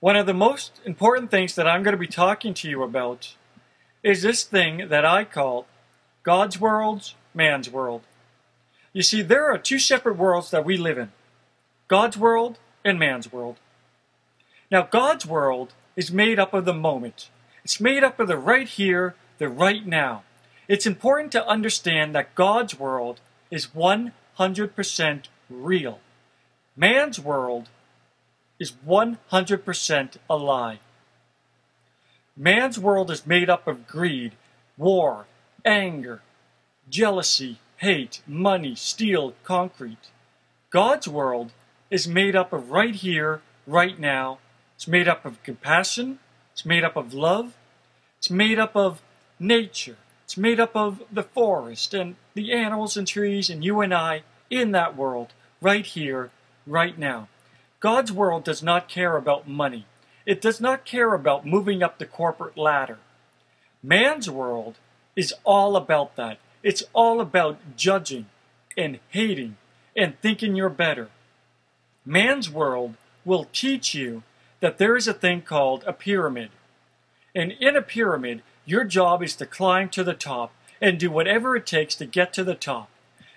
One of the most important things that I'm going to be talking to you about is this thing that I call God's world, man's world. You see, there are two separate worlds that we live in God's world and man's world. Now, God's world is made up of the moment, it's made up of the right here, the right now. It's important to understand that God's world is 100% real. Man's world is 100% a lie. Man's world is made up of greed, war, anger, jealousy, hate, money, steel, concrete. God's world is made up of right here, right now. It's made up of compassion. It's made up of love. It's made up of nature. It's made up of the forest and the animals and trees and you and I in that world, right here, right now. God's world does not care about money. It does not care about moving up the corporate ladder. Man's world is all about that. It's all about judging and hating and thinking you're better. Man's world will teach you that there is a thing called a pyramid. And in a pyramid, your job is to climb to the top and do whatever it takes to get to the top.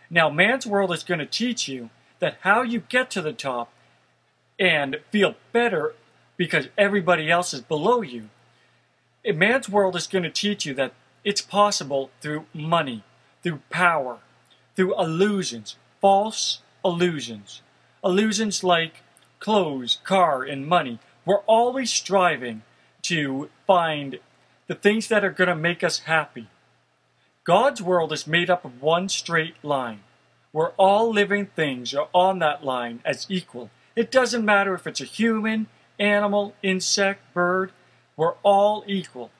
Now, man's world is going to teach you that how you get to the top and feel better because everybody else is below you. A man's world is going to teach you that it's possible through money, through power, through illusions, false illusions. Illusions like clothes, car, and money. We're always striving to find the things that are going to make us happy. God's world is made up of one straight line, where all living things are on that line as equal. It doesn't matter if it's a human, animal, insect, bird, we're all equal.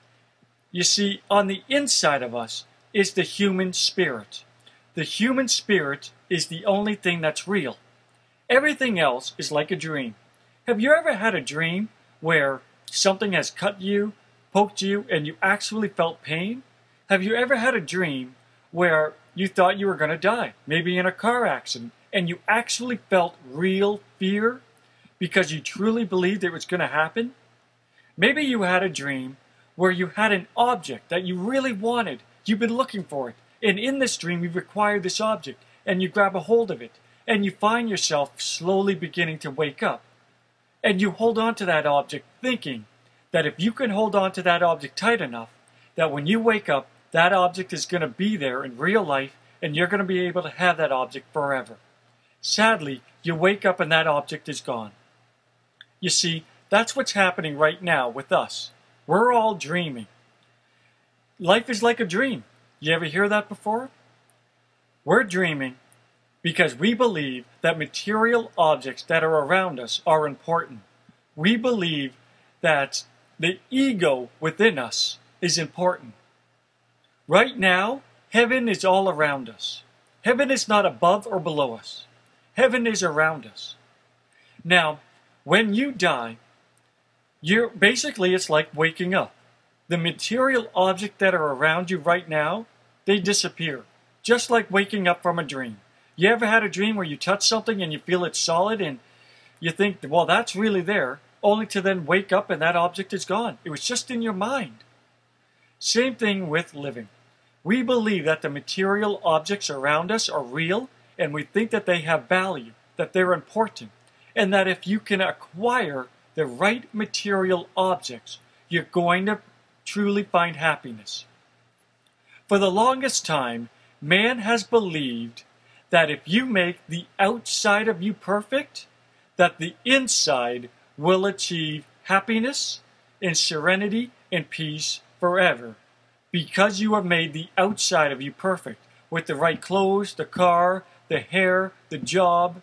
You see, on the inside of us is the human spirit. The human spirit is the only thing that's real. Everything else is like a dream. Have you ever had a dream where something has cut you, poked you, and you actually felt pain? Have you ever had a dream where you thought you were going to die, maybe in a car accident, and you actually felt real fear because you truly believed it was going to happen? Maybe you had a dream where you had an object that you really wanted, you've been looking for it, and in this dream you've acquired this object, and you grab a hold of it, and you find yourself slowly beginning to wake up. And you hold on to that object thinking that if you can hold on to that object tight enough, that when you wake up, that object is going to be there in real life and you're going to be able to have that object forever. Sadly, you wake up and that object is gone. You see, that's what's happening right now with us. We're all dreaming. Life is like a dream. You ever hear that before? We're dreaming because we believe that material objects that are around us are important. We believe that the ego within us is important. Right now, heaven is all around us. Heaven is not above or below us. Heaven is around us. Now, when you die, you're basically it's like waking up. The material objects that are around you right now, they disappear. Just like waking up from a dream. You ever had a dream where you touch something and you feel it's solid and you think, well, that's really there, only to then wake up and that object is gone. It was just in your mind. Same thing with living. We believe that the material objects around us are real and we think that they have value, that they're important, and that if you can acquire the right material objects, you're going to truly find happiness. For the longest time, man has believed that if you make the outside of you perfect, that the inside will achieve happiness and serenity and peace forever because you have made the outside of you perfect with the right clothes, the car, the hair, the job.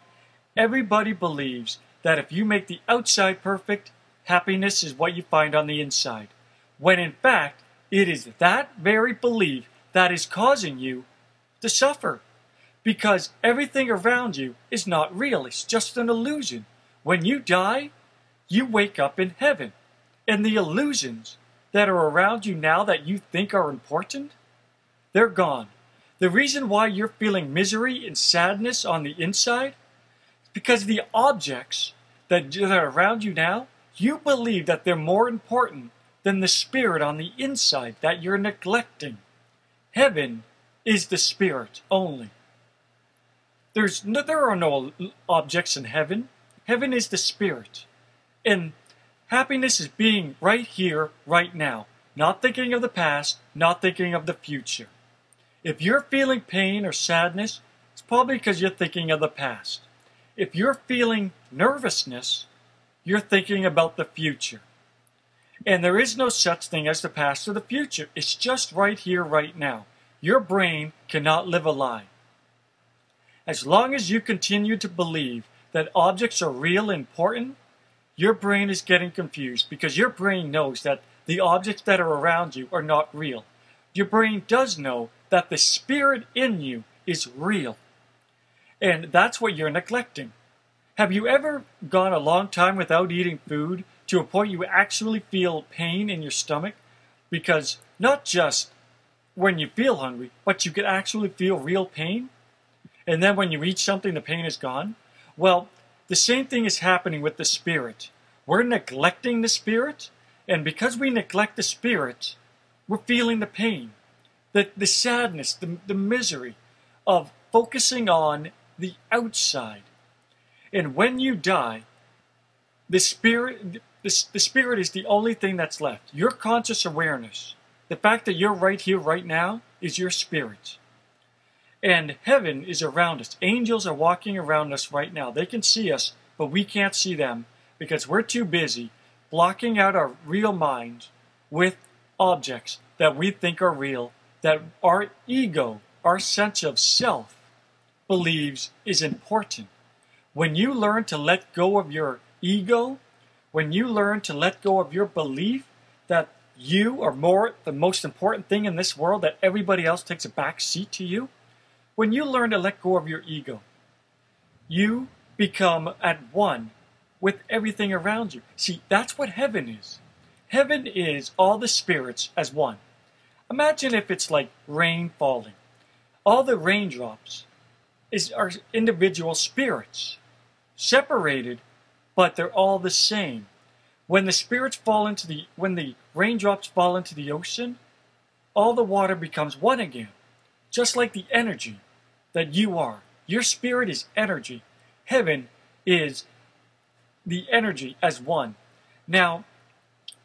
Everybody believes that if you make the outside perfect, happiness is what you find on the inside. When in fact, it is that very belief that is causing you to suffer. Because everything around you is not real, it's just an illusion. When you die, you wake up in heaven. And the illusions that are around you now that you think are important, they're gone. The reason why you're feeling misery and sadness on the inside is because the objects that, are around you now, you believe that they're more important than the spirit on the inside that you're neglecting. Heaven is the spirit only. There's no, there are no objects in heaven. Heaven is the spirit. And happiness is being right here, right now. Not thinking of the past, not thinking of the future. If you're feeling pain or sadness, it's probably because you're thinking of the past. If you're feeling nervousness, you're thinking about the future. And there is no such thing as the past or the future. It's just right here, right now. Your brain cannot live a lie. As long as you continue to believe that objects are real and important, your brain is getting confused because your brain knows that the objects that are around you are not real. Your brain does know that the spirit in you is real. And that's what you're neglecting. Have you ever gone a long time without eating food to a point you actually feel pain in your stomach? Because not just when you feel hungry, but you can actually feel real pain? And then when you eat something, the pain is gone? Well, the same thing is happening with the spirit. We're neglecting the spirit, and because we neglect the spirit, we're feeling the pain, the, the sadness, the, the misery of focusing on the outside and when you die, the spirit, the, the spirit is the only thing that's left. Your conscious awareness, the fact that you're right here, right now, is your spirit. And heaven is around us. Angels are walking around us right now. They can see us, but we can't see them because we're too busy blocking out our real mind with objects that we think are real, that our ego, our sense of self, believes is important. When you learn to let go of your ego, when you learn to let go of your belief that you are more the most important thing in this world, that everybody else takes a back seat to you, when you learn to let go of your ego, you become at one with everything around you. See, that's what heaven is. Heaven is all the spirits as one. Imagine if it's like rain falling. All the raindrops is are individual spirits separated, but they're all the same. When the spirits fall into the when the raindrops fall into the ocean, all the water becomes one again. Just like the energy that you are. Your spirit is energy. Heaven is the energy as one. Now,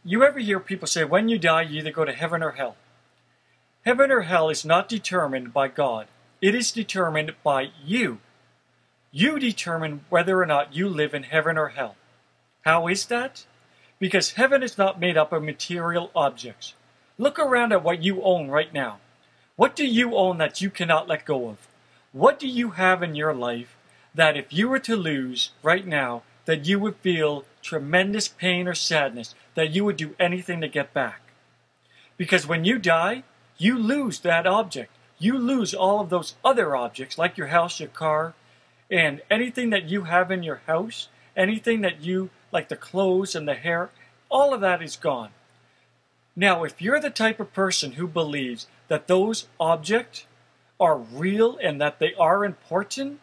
you ever hear people say when you die you either go to heaven or hell. Heaven or hell is not determined by God. It is determined by you. You determine whether or not you live in heaven or hell. How is that? Because heaven is not made up of material objects. Look around at what you own right now. What do you own that you cannot let go of? What do you have in your life that if you were to lose right now, that you would feel tremendous pain or sadness, that you would do anything to get back? Because when you die, you lose that object. You lose all of those other objects, like your house, your car, and anything that you have in your house, anything that you, like the clothes and the hair, all of that is gone. Now, if you're the type of person who believes that those objects are real and that they are important,